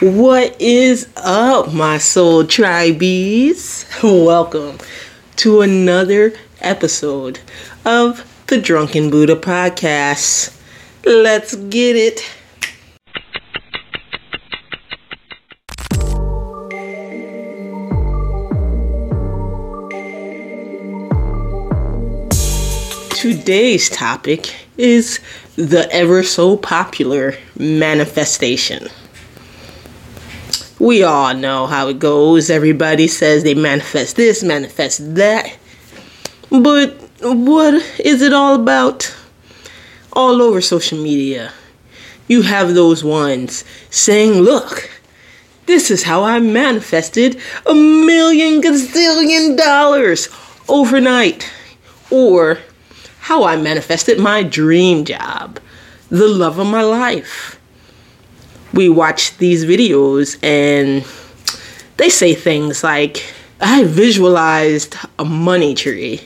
What is up, my soul tribees? Welcome to another episode of the Drunken Buddha Podcast. Let's get it. Today's topic is the ever so popular manifestation. We all know how it goes. Everybody says they manifest this, manifest that. But what is it all about? All over social media, you have those ones saying, Look, this is how I manifested a million gazillion dollars overnight. Or how I manifested my dream job, the love of my life. We watch these videos and they say things like, I visualized a money tree.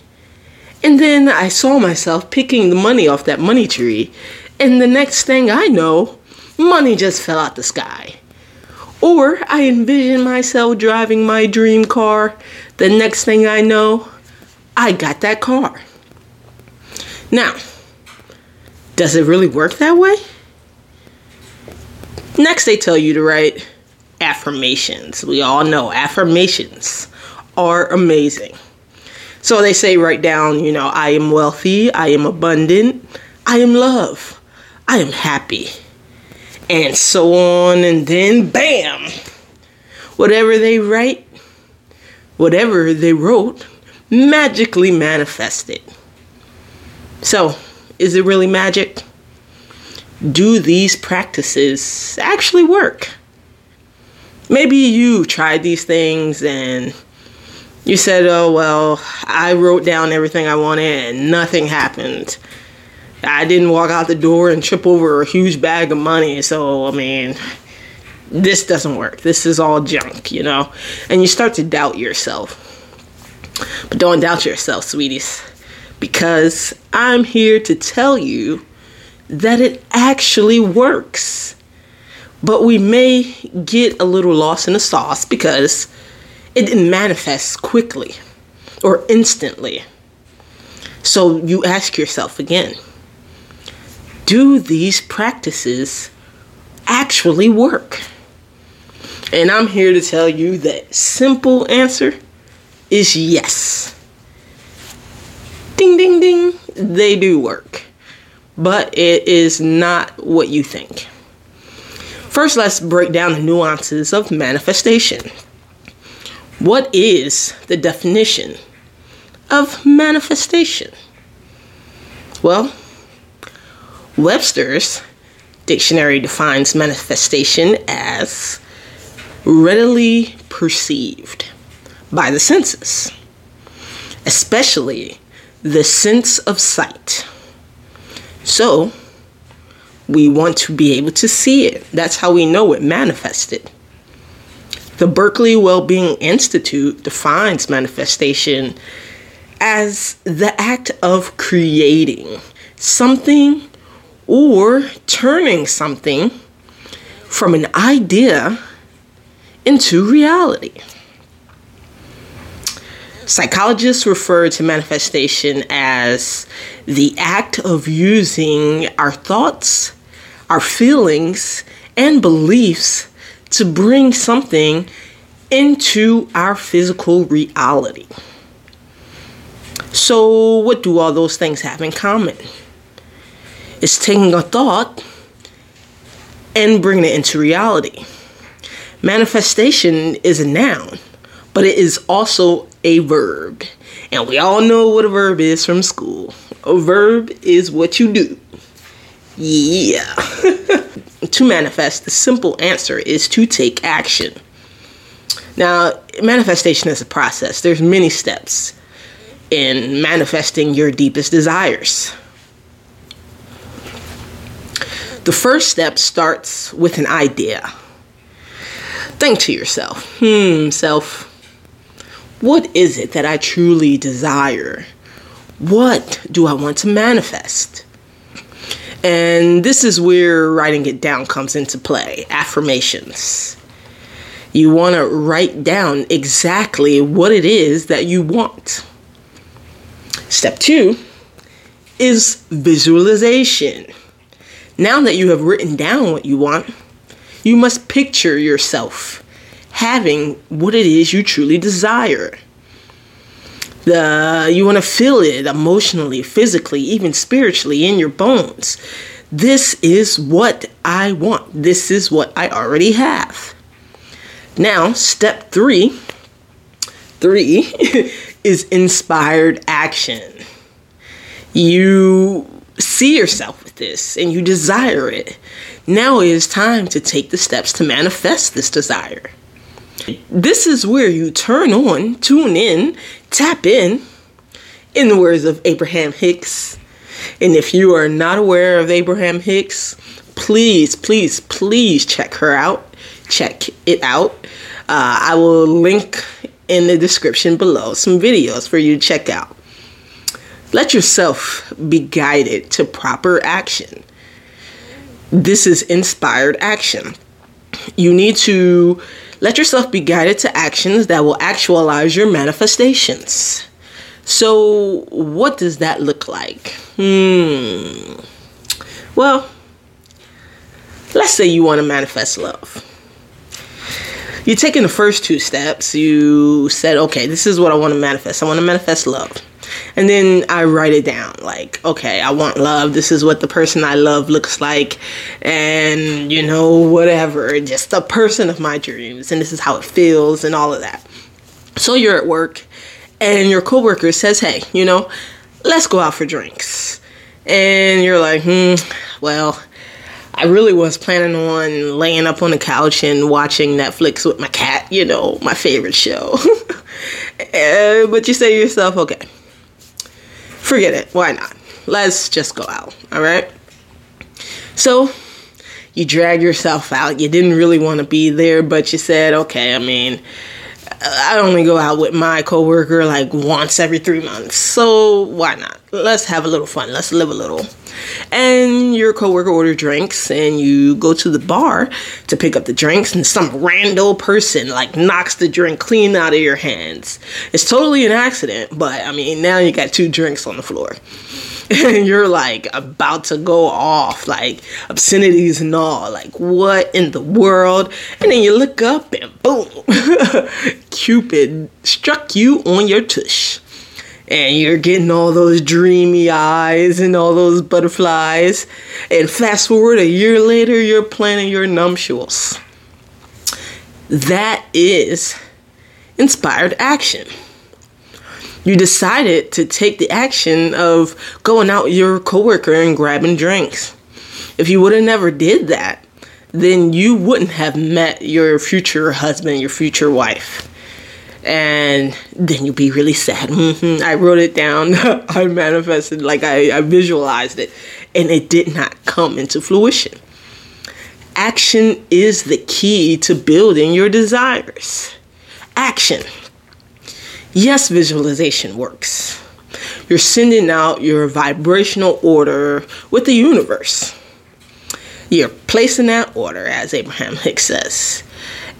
And then I saw myself picking the money off that money tree. And the next thing I know, money just fell out the sky. Or I envision myself driving my dream car. The next thing I know, I got that car. Now, does it really work that way? Next, they tell you to write affirmations. We all know affirmations are amazing. So they say, write down, you know, I am wealthy, I am abundant, I am love, I am happy, and so on, and then bam! Whatever they write, whatever they wrote, magically manifested. So, is it really magic? Do these practices actually work? Maybe you tried these things and you said, oh, well, I wrote down everything I wanted and nothing happened. I didn't walk out the door and trip over a huge bag of money, so I mean, this doesn't work. This is all junk, you know? And you start to doubt yourself. But don't doubt yourself, sweeties because I'm here to tell you that it actually works. But we may get a little lost in the sauce because it didn't manifest quickly or instantly. So you ask yourself again do these practices actually work? And I'm here to tell you that simple answer is yes ding, ding, ding, they do work. But it is not what you think. First, let's break down the nuances of manifestation. What is the definition of manifestation? Well, Webster's dictionary defines manifestation as readily perceived by the senses, especially the sense of sight. So, we want to be able to see it. That's how we know it manifested. The Berkeley Wellbeing Institute defines manifestation as the act of creating something or turning something from an idea into reality. Psychologists refer to manifestation as the act of using our thoughts, our feelings, and beliefs to bring something into our physical reality. So, what do all those things have in common? It's taking a thought and bringing it into reality. Manifestation is a noun but it is also a verb. And we all know what a verb is from school. A verb is what you do. Yeah. to manifest, the simple answer is to take action. Now, manifestation is a process. There's many steps in manifesting your deepest desires. The first step starts with an idea. Think to yourself, hmm, self, what is it that I truly desire? What do I want to manifest? And this is where writing it down comes into play affirmations. You want to write down exactly what it is that you want. Step two is visualization. Now that you have written down what you want, you must picture yourself having what it is you truly desire. The you want to feel it emotionally, physically, even spiritually in your bones. This is what I want. This is what I already have. Now, step 3 3 is inspired action. You see yourself with this and you desire it. Now it is time to take the steps to manifest this desire. This is where you turn on, tune in, tap in, in the words of Abraham Hicks. And if you are not aware of Abraham Hicks, please, please, please check her out. Check it out. Uh, I will link in the description below some videos for you to check out. Let yourself be guided to proper action. This is inspired action. You need to let yourself be guided to actions that will actualize your manifestations. So, what does that look like? Hmm. Well, let's say you want to manifest love. You're taking the first two steps. You said, okay, this is what I want to manifest. I want to manifest love. And then I write it down like, okay, I want love. This is what the person I love looks like. And, you know, whatever. Just the person of my dreams. And this is how it feels and all of that. So you're at work and your coworker says, hey, you know, let's go out for drinks. And you're like, hmm, well, I really was planning on laying up on the couch and watching Netflix with my cat, you know, my favorite show. uh, but you say to yourself, okay, forget it. Why not? Let's just go out. All right. So you drag yourself out. You didn't really want to be there, but you said, okay, I mean, I only go out with my coworker like once every three months. So why not? Let's have a little fun. Let's live a little. And your coworker order drinks, and you go to the bar to pick up the drinks, and some random person like knocks the drink clean out of your hands. It's totally an accident, but I mean, now you got two drinks on the floor. And you're like about to go off, like obscenities and all. Like, what in the world? And then you look up and boom, Cupid struck you on your tush. And you're getting all those dreamy eyes and all those butterflies. And fast forward a year later, you're planning your nuptials. That is inspired action you decided to take the action of going out with your coworker and grabbing drinks. If you would have never did that, then you wouldn't have met your future husband, your future wife. And then you'd be really sad. Mm-hmm. I wrote it down. I manifested, like I, I visualized it, and it did not come into fruition. Action is the key to building your desires. Action. Yes, visualization works. You're sending out your vibrational order with the universe. You're placing that order, as Abraham Hicks says.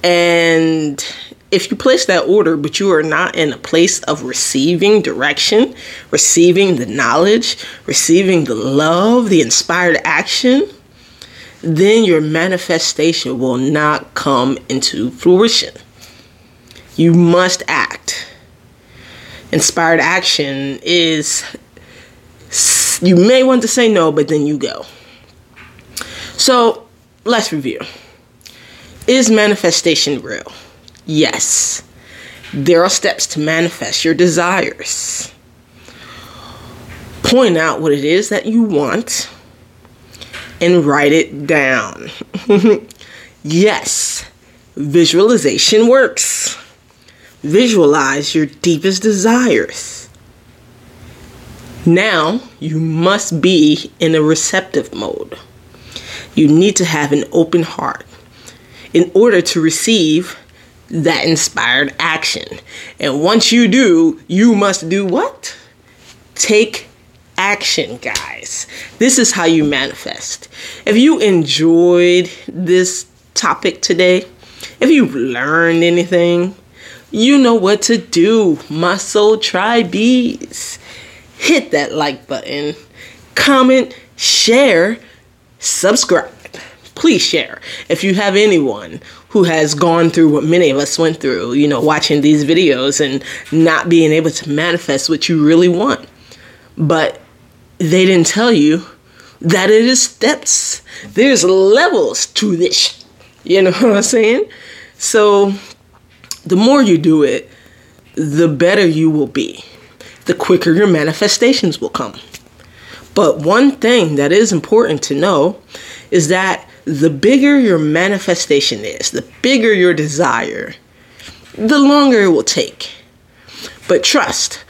And if you place that order, but you are not in a place of receiving direction, receiving the knowledge, receiving the love, the inspired action, then your manifestation will not come into fruition. You must act inspired action is you may want to say no, but then you go. So let's review. Is manifestation real? Yes. There are steps to manifest your desires. Point out what it is that you want and write it down. yes, visualization works. Visualize your deepest desires. Now you must be in a receptive mode. You need to have an open heart in order to receive that inspired action. And once you do, you must do what? Take action, guys. This is how you manifest. If you enjoyed this topic today, if you've learned anything, you know what to do, my soul tribees. Hit that like button, comment, share, subscribe. Please share. If you have anyone who has gone through what many of us went through, you know, watching these videos and not being able to manifest what you really want. But they didn't tell you that it is steps. There's levels to this. You know what I'm saying? So the more you do it, the better you will be. The quicker your manifestations will come. But one thing that is important to know is that the bigger your manifestation is, the bigger your desire, the longer it will take. But trust,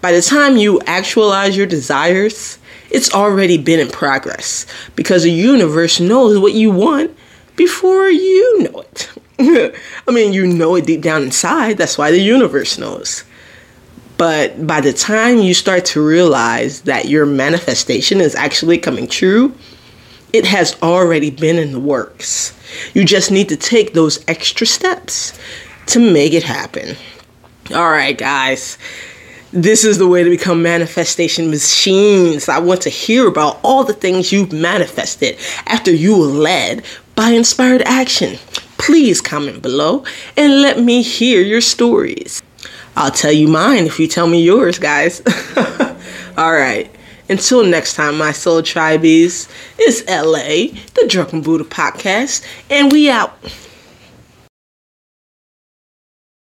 by the time you actualize your desires, it's already been in progress because the universe knows what you want before you know it. I mean, you know it deep down inside, that's why the universe knows. But by the time you start to realize that your manifestation is actually coming true, it has already been in the works. You just need to take those extra steps to make it happen. All right, guys. This is the way to become manifestation machines. I want to hear about all the things you've manifested after you were led by inspired action. Please comment below and let me hear your stories. I'll tell you mine if you tell me yours, guys. all right. Until next time, my soul tribees, it's LA, the Drunken Buddha podcast, and we out.